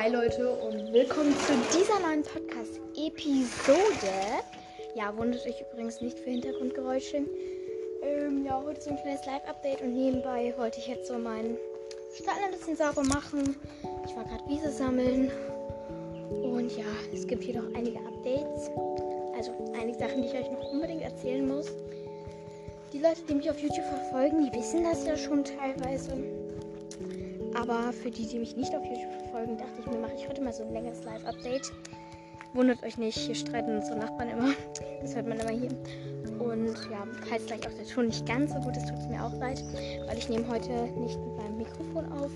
Hi Leute und willkommen zu dieser neuen Podcast-Episode. Ja, wundert euch übrigens nicht für Hintergrundgeräusche. Ähm, ja, heute so ein kleines Live-Update und nebenbei wollte ich jetzt so meinen Stall ein bisschen sauber machen. Ich war gerade Wiese sammeln und ja, es gibt hier noch einige Updates. Also einige Sachen, die ich euch noch unbedingt erzählen muss. Die Leute, die mich auf YouTube verfolgen, die wissen das ja schon teilweise. Aber für die, die mich nicht auf YouTube verfolgen, dachte ich mir, mache ich heute mal so ein längeres Live-Update. Wundert euch nicht, hier streiten unsere Nachbarn immer. Das hört man immer hier. Und ja, falls gleich auch der Ton nicht ganz so gut ist, tut es mir auch leid, weil ich nehme heute nicht mit meinem Mikrofon auf,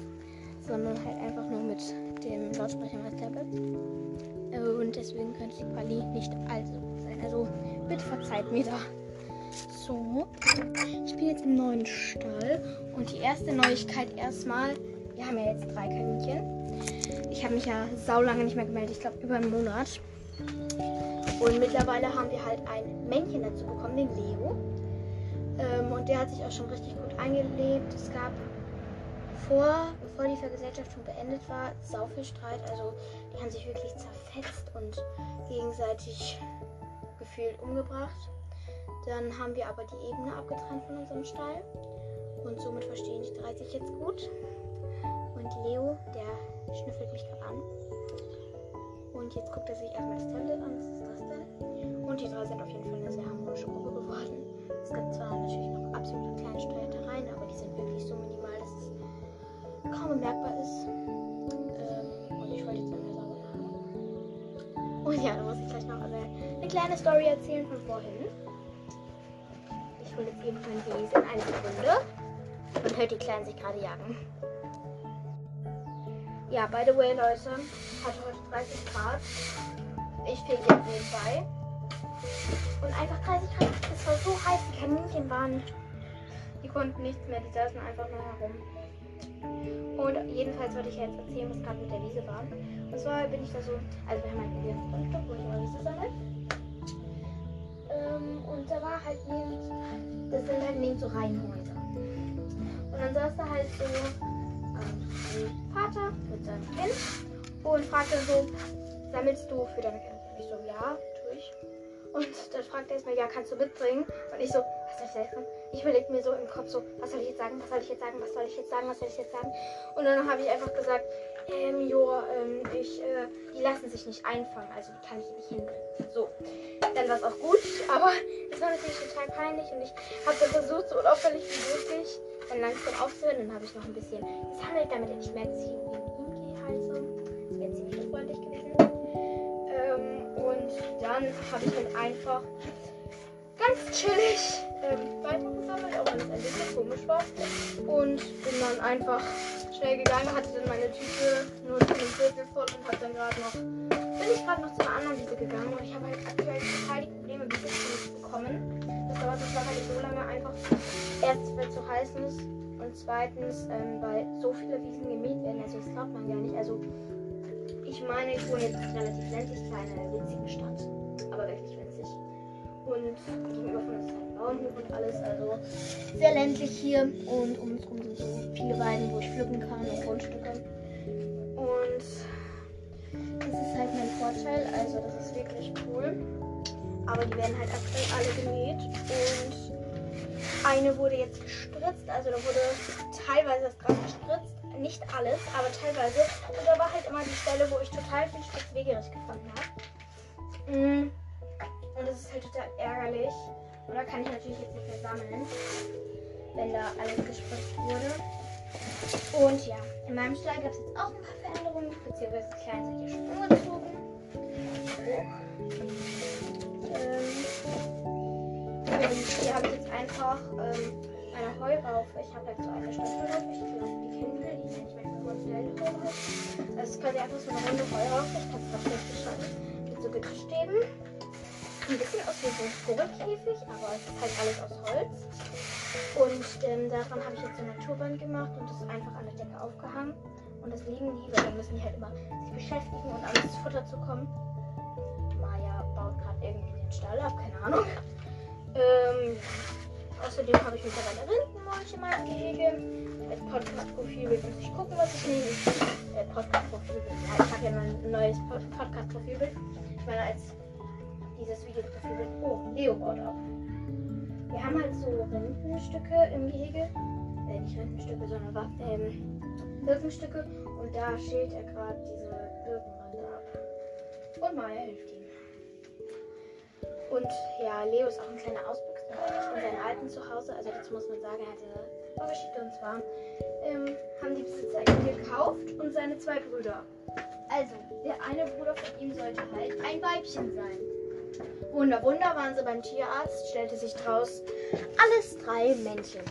sondern halt einfach nur mit dem Lautsprecher meines Tablets. Und deswegen könnte die Quali nicht allzu gut sein. Also bitte verzeiht mir da. So, ich bin jetzt im neuen Stall und die erste Neuigkeit erstmal wir haben ja jetzt drei Kaninchen. Ich habe mich ja saulange nicht mehr gemeldet. Ich glaube über einen Monat. Und mittlerweile haben wir halt ein Männchen dazu bekommen, den Leo. Ähm, und der hat sich auch schon richtig gut eingelebt. Es gab vor, bevor die Vergesellschaftung beendet war, sau viel Streit. Also die haben sich wirklich zerfetzt und gegenseitig gefühlt umgebracht. Dann haben wir aber die Ebene abgetrennt von unserem Stall. Und somit verstehen die drei sich jetzt gut. Und jetzt guckt er sich erstmal das Tablet an. Was ist das denn? Und die drei sind auf jeden Fall eine sehr harmonische Gruppe geworden. Es gibt zwar natürlich noch absolute kleine Streitereien, aber die sind wirklich so minimal, dass es kaum bemerkbar ist. Ähm, und ich wollte jetzt einmal machen. Und ja, da muss ich gleich noch eine, eine kleine Story erzählen von vorhin. Ich hole jetzt eben mein Wesen eine Sekunde. Man hört die Kleinen sich gerade jagen. Ja, by the way, Leute, hat heute 30 Grad. Ich fege jetzt nebenbei. Und einfach 30 Grad. Es war so heiß, die Kaninchen waren. Die konnten nichts mehr, die saßen einfach nur herum. Und jedenfalls wollte ich jetzt erzählen, was gerade mit der Wiese war. Und zwar bin ich da so, also wir haben ein Grundstück, wo ich immer Wiese sammle. Ähm, und da war halt neben, das sind halt neben so Reihenhäuser. Und dann saß da halt so Vater mit seinem Kind und fragte so, sammelst du für deine Kinder? Ich so, ja, tue ich. Und dann fragt er erstmal, ja, kannst du mitbringen? Und ich so, was soll ich sagen? Ich überlege mir so im Kopf so, was soll ich jetzt sagen, was soll ich jetzt sagen, was soll ich jetzt sagen, was soll ich jetzt sagen? Und dann habe ich einfach gesagt, ähm, Jora, ähm, ich, äh, die lassen sich nicht einfangen, also die kann ich nicht hinbringen. So, dann war es auch gut, aber es war natürlich total peinlich und ich habe versucht, so unauffällig wie möglich dann langsam aufzuhören. Dann habe ich noch ein bisschen gesammelt, damit er nicht merkt, dass ich ihm gehe halt. Das wäre ziemlich unfreundlich gewesen. Ähm, und dann habe ich halt einfach ganz chillig ähm, weitergesammelt, auch wenn es ein bisschen komisch war. Und bin dann einfach schnell gegangen, hatte dann meine Tüte nur zu einem Viertel voll und habe dann gerade noch, bin ich gerade noch zu einer anderen Wiese gegangen und ich habe halt aktuell total die Probleme, Wiese zu bekommen. Das dauert so lange einfach erstens, weil es so heiß ist und zweitens, ähm, weil so viele Wiesen gemäht werden. Also das glaubt man gar nicht. Also ich meine, ich wohne jetzt relativ ländlich zu einer winzigen Stadt, aber wirklich winzig. Und gegenüber von uns ein Bauernhof und alles, also sehr ländlich hier und um uns herum sind so viele Weiden, wo ich pflücken kann und Grundstücke. Und das ist halt mein Vorteil, also das ist wirklich cool. Aber die werden halt aktuell alle gemäht und eine wurde jetzt gespritzt, also da wurde teilweise das Gras gespritzt, nicht alles, aber teilweise. Und da war halt immer die Stelle, wo ich total viel Spitzwegerich gefunden habe. Mm. Und das ist halt total ärgerlich. Und da kann ich natürlich jetzt nicht mehr sammeln, wenn da alles gespritzt wurde. Und ja, in meinem Stall gab es jetzt auch ein paar Veränderungen, beziehungsweise Kleinen sind hier schon umgezogen. Ähm, hier habe ich jetzt einfach ähm, eine Heuraufe. Ich habe jetzt so eine Stoffelraufe. Ich glaube, die kennen wir. Die nenne ich manchmal. Also es ist quasi einfach so eine runde Heuraufe. Ich kann es fast nicht beschreiben. Mit so Gittstäben. Ein bisschen aus wie so ein Vogelkäfig, aber es ist halt alles aus Holz. Und ähm, daran habe ich jetzt so ein Naturband gemacht und das einfach an der Decke aufgehangen. Und das lieben die, weil dann müssen die halt immer sich beschäftigen und alles Futter zu kommen. Maya baut gerade irgendwie den Stall ab, keine Ahnung. Ähm, außerdem habe ich mittlerweile Rinden ich in meinem Gehege. Als Podcast-Profilbild muss ich gucken, was ich nehme. Äh, Podcast-Profilbild. Ja, ich habe ja ein neues Podcast-Profilbild. Ich meine, als dieses Videoprofilbild. Oh, Leo baut auf. Wir haben halt so Rindenstücke im Gehege. Äh, nicht Rindenstücke, sondern ähm, Birkenstücke. Und da schält er gerade diese Birkenrinde ab. Und Maya hilft ihm. Und ja, Leo ist auch ein kleiner Ausbüchser in seinem alten Zuhause. Also dazu muss man sagen, er hatte Vorgeschichte und zwar ähm, haben die Besitzer ihn gekauft und seine zwei Brüder. Also, der eine Bruder von ihm sollte halt ein Weibchen sein. Wunder, Wunder waren sie beim Tierarzt, stellte sich draus alles drei Männchen.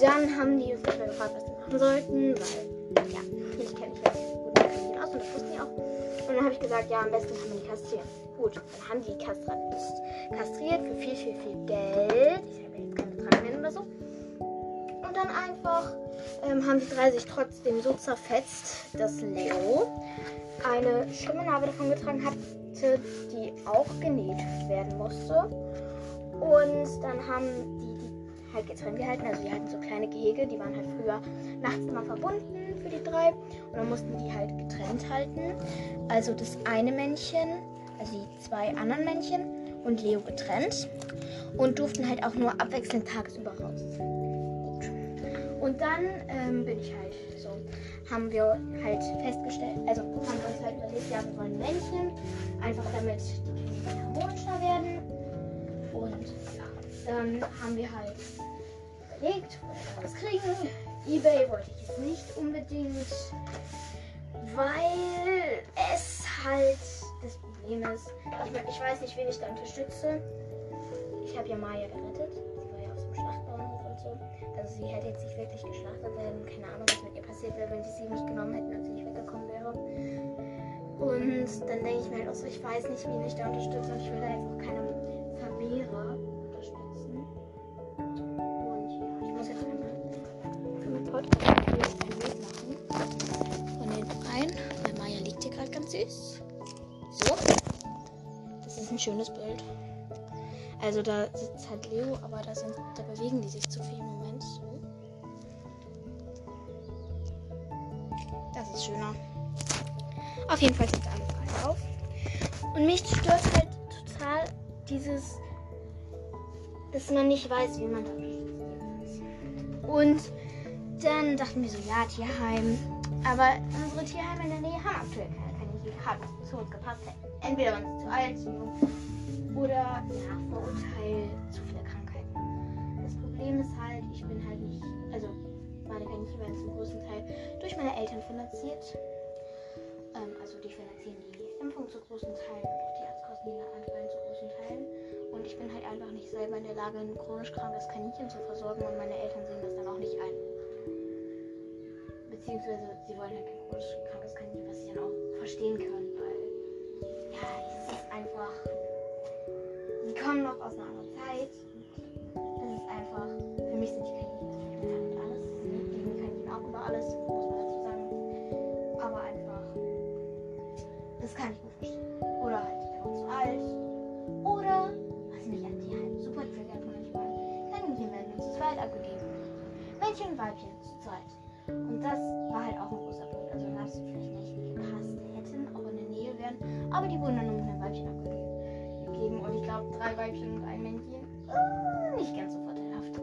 Dann haben die uns nicht mehr gefragt, was sie machen sollten, weil, ja, ich kenne mich wirklich gut mit Kaninchen aus und das wussten die auch. Und dann habe ich gesagt, ja, am besten kann man die kastrieren. Gut, dann haben die kastriert für viel, viel, viel Geld. Ich habe jetzt keine nennen oder so. Und dann einfach ähm, haben die drei sich trotzdem so zerfetzt, dass Leo eine schlimme davon getragen hatte, die auch genäht werden musste. Und dann haben die die halt getrennt gehalten. Also die hatten so kleine Gehege, die waren halt früher nachts immer verbunden für die drei. Und dann mussten die halt getrennt halten. Also das eine Männchen also die zwei anderen Männchen und Leo getrennt und durften halt auch nur abwechselnd tagsüber raus. Gut. Und dann ähm, bin ich halt so, haben wir halt festgestellt, also haben wir uns halt überlegt, ja, wir wollen Männchen, einfach damit die Kinder harmonischer werden. Und ja, dann haben wir halt überlegt, das kriegen. Ebay wollte ich jetzt nicht unbedingt, weil es halt das Problem ist, ich, ich weiß nicht, wen ich da unterstütze. Ich habe ja Maya gerettet. Sie war ja aus dem Schlachtbahnhof und so. Also sie hätte jetzt nicht wirklich geschlachtet werden. Keine Ahnung, was mit ihr passiert wäre, wenn die sie nicht genommen hätten und sie nicht weggekommen wäre. Und dann denke ich mir halt auch so, ich weiß nicht, wen ich da unterstütze und ich will da jetzt auch keine süß. So. Das ist ein schönes Bild. Also da sitzt halt Leo, aber da, sind, da bewegen die sich zu viel im Moment. So. Das ist schöner. Auf jeden Fall sind alle drei auf. Und mich stört halt total dieses, dass man nicht weiß, wie man da ist. Und dann dachten wir so, ja, Tierheim. Aber unsere Tierheime in der Nähe haben aktuell keine hat zu uns gepasst. Entweder waren sie zu alt, oder ja, Vorurteil, zu viele Krankheiten. Das Problem ist halt, ich bin halt nicht, also meine Kaninchen werden zum größten Teil durch meine Eltern finanziert. Ähm, also die finanzieren die Impfung zu großen Teilen und auch die Arztkosten, die anfallen, zu großen Teilen. Und ich bin halt einfach nicht selber in der Lage, ein chronisch krankes Kaninchen zu versorgen und meine Eltern sehen das dann auch nicht ein. Beziehungsweise sie wollen halt kein chronisch krankes Kaninchen, was ich dann auch verstehen kann, weil ja, es ist einfach. Sie kommen noch aus einer anderen Zeit. Es ist einfach. Für mich sind die mehr und alles. Lieben die Kaninchen auch über alles, muss man dazu sagen. Aber einfach. Das kann ich gut verstehen. Oder halt, der war zu alt. Oder, was mich an die halt super triggert manchmal, Kaninchen werden zu zweit abgegeben. Männchen und Weibchen zu zweit. Und das war halt auch ein Aber die wurden dann nur mit einem Weibchen abgegeben. Und ich glaube, drei Weibchen und ein Männchen. Äh, nicht ganz so vorteilhaft.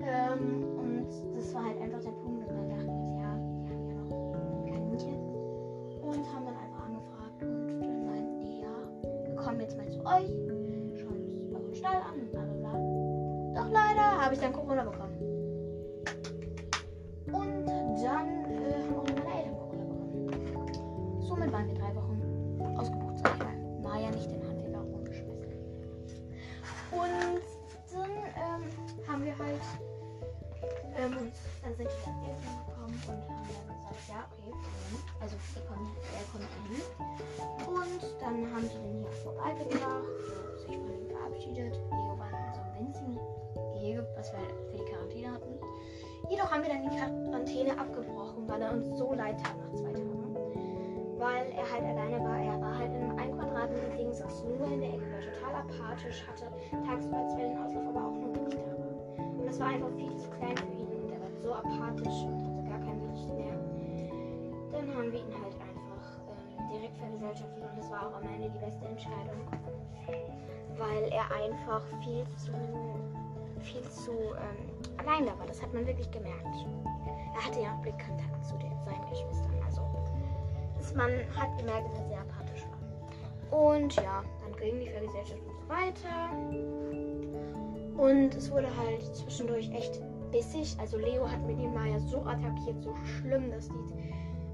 Ähm, und das war halt einfach der Punkt. Und dann dachten wir, ja, die haben ja noch Kaninchen. Und haben dann einfach angefragt. Und dann meinten die, ja, wir kommen jetzt mal zu euch. Schauen uns euren Stall an bla bla bla. Doch leider habe ich dann Corona bekommen. Uns, dann sind die Eltern gekommen und haben dann gesagt, ja, okay, also wir kommen, er kommt hin. Und dann haben sie den hier vorbeigebracht, sich von ihm verabschiedet. Leo war in so einem winzigen Gehege, was wir für die Quarantäne hatten. Jedoch haben wir dann die Quarantäne abgebrochen, weil er uns so leid tat nach zwei Tagen weil er halt alleine war. Er war halt in einem 1 Quadratmeter Ding, saß nur in der Ecke, war total apathisch, hatte tagsüber zwar den Auslauf, aber auch nur, ich da war. Und das war einfach viel zu klein für ihn er so apathisch und hatte gar keine Lust mehr. Dann haben wir ihn halt einfach ähm, direkt vergesellschaftet und das war auch am Ende die beste Entscheidung, weil er einfach viel zu viel zu ähm, allein da war. Das hat man wirklich gemerkt. Er hatte ja auch Blickkontakt zu den, seinen Geschwistern. Also das, man hat gemerkt, dass er sehr apathisch war. Und ja, dann ging die Vergesellschaftung weiter. Und es wurde halt zwischendurch echt bissig. Also Leo hat Millie Maya so attackiert, so schlimm, dass die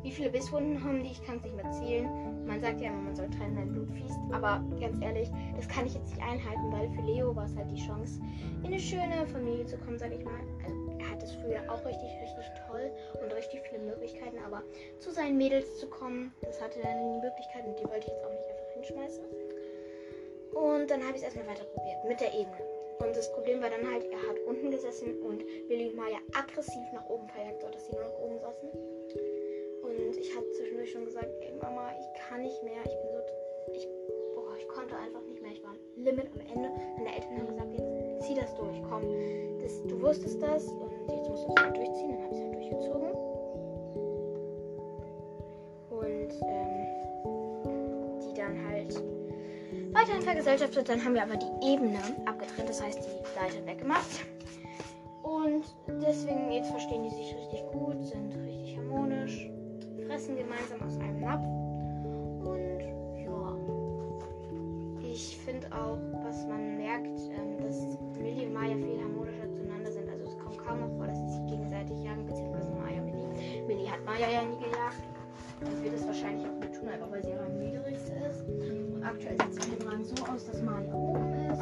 wie viele Bisswunden haben die? Ich kann es nicht mehr zählen. Man sagt ja immer, man soll trennen, wenn Blut fließt. Aber ganz ehrlich, das kann ich jetzt nicht einhalten, weil für Leo war es halt die Chance, in eine schöne Familie zu kommen, sag ich mal. Also er hat es früher auch richtig, richtig toll und richtig viele Möglichkeiten. Aber zu seinen Mädels zu kommen, das hatte er nie die Möglichkeit und die wollte ich jetzt auch nicht einfach hinschmeißen. Und dann habe ich es erstmal weiter probiert mit der Ebene. Und das Problem war dann halt, er hat unten gesessen und Billy Maya aggressiv nach oben verjagt, sodass sie nur noch oben saßen. Und ich habe zwischendurch schon gesagt, ey Mama, ich kann nicht mehr. Ich bin so. Ich, boah, ich konnte einfach nicht mehr. Ich war Limit am Ende. Meine Eltern haben gesagt, jetzt zieh das durch, komm. Das, du wusstest das und jetzt musst du es halt durchziehen. Dann habe ich es halt durchgezogen. Und ähm, weiterhin vergesellschaftet. Dann haben wir aber die Ebene abgetrennt, das heißt die Leiter weggemacht. Und deswegen jetzt verstehen die sich richtig gut, sind richtig harmonisch fressen gemeinsam aus einem Napf. Und ja, ich finde auch, was man merkt, ähm, dass Millie und Maya viel harmonischer zueinander sind. Also es kommt kaum noch vor, dass sie sich gegenseitig jagen, beziehungsweise Maya Millie. Millie hat Maya ja nie gejagt. Und wird es wahrscheinlich auch nicht tun, einfach weil sie aktuell sieht es mit dem Rang so aus, dass Maya oben ist.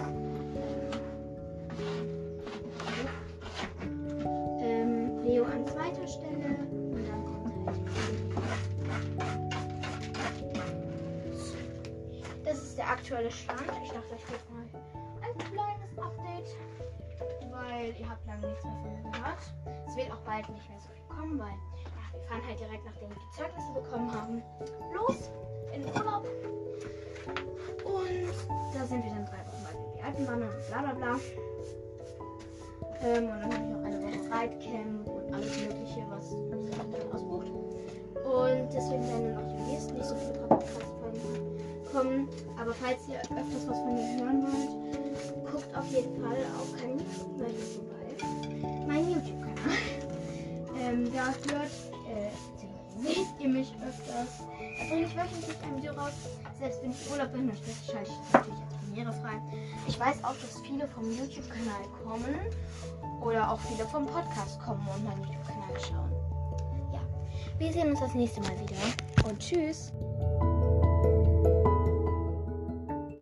Ähm, Leo an zweiter Stelle. der aktuelle Stand. Ich dachte, ich gebe mal ein kleines Update, weil ihr habt lange nichts mehr von mir gehört. Es wird auch bald nicht mehr so viel kommen, weil ja, wir fahren halt direkt, nachdem wir die Zeugnisse bekommen haben, los die wandern und bla bla bla. Ähm, und dann habe ich auch eine Woche Reitcamp und alles mögliche, was sich dann ausbucht. Und deswegen werden dann auch nächsten nicht so viele Podcast-Folgen kommen. Aber falls ihr öfters was von mir hören wollt, guckt auf jeden Fall auf keinen YouTube vorbei. Mein YouTube-Kanal. ähm, da hört, äh, seht ihr mich öfters. Da bringe ich wöchentlich ein Video raus. Selbst wenn ich Urlaub bin, dann schalte ich das natürlich als Premiere frei. Ich weiß auch, dass viele vom YouTube-Kanal kommen oder auch viele vom Podcast kommen und meinen YouTube-Kanal schauen. Ja, wir sehen uns das nächste Mal wieder und tschüss.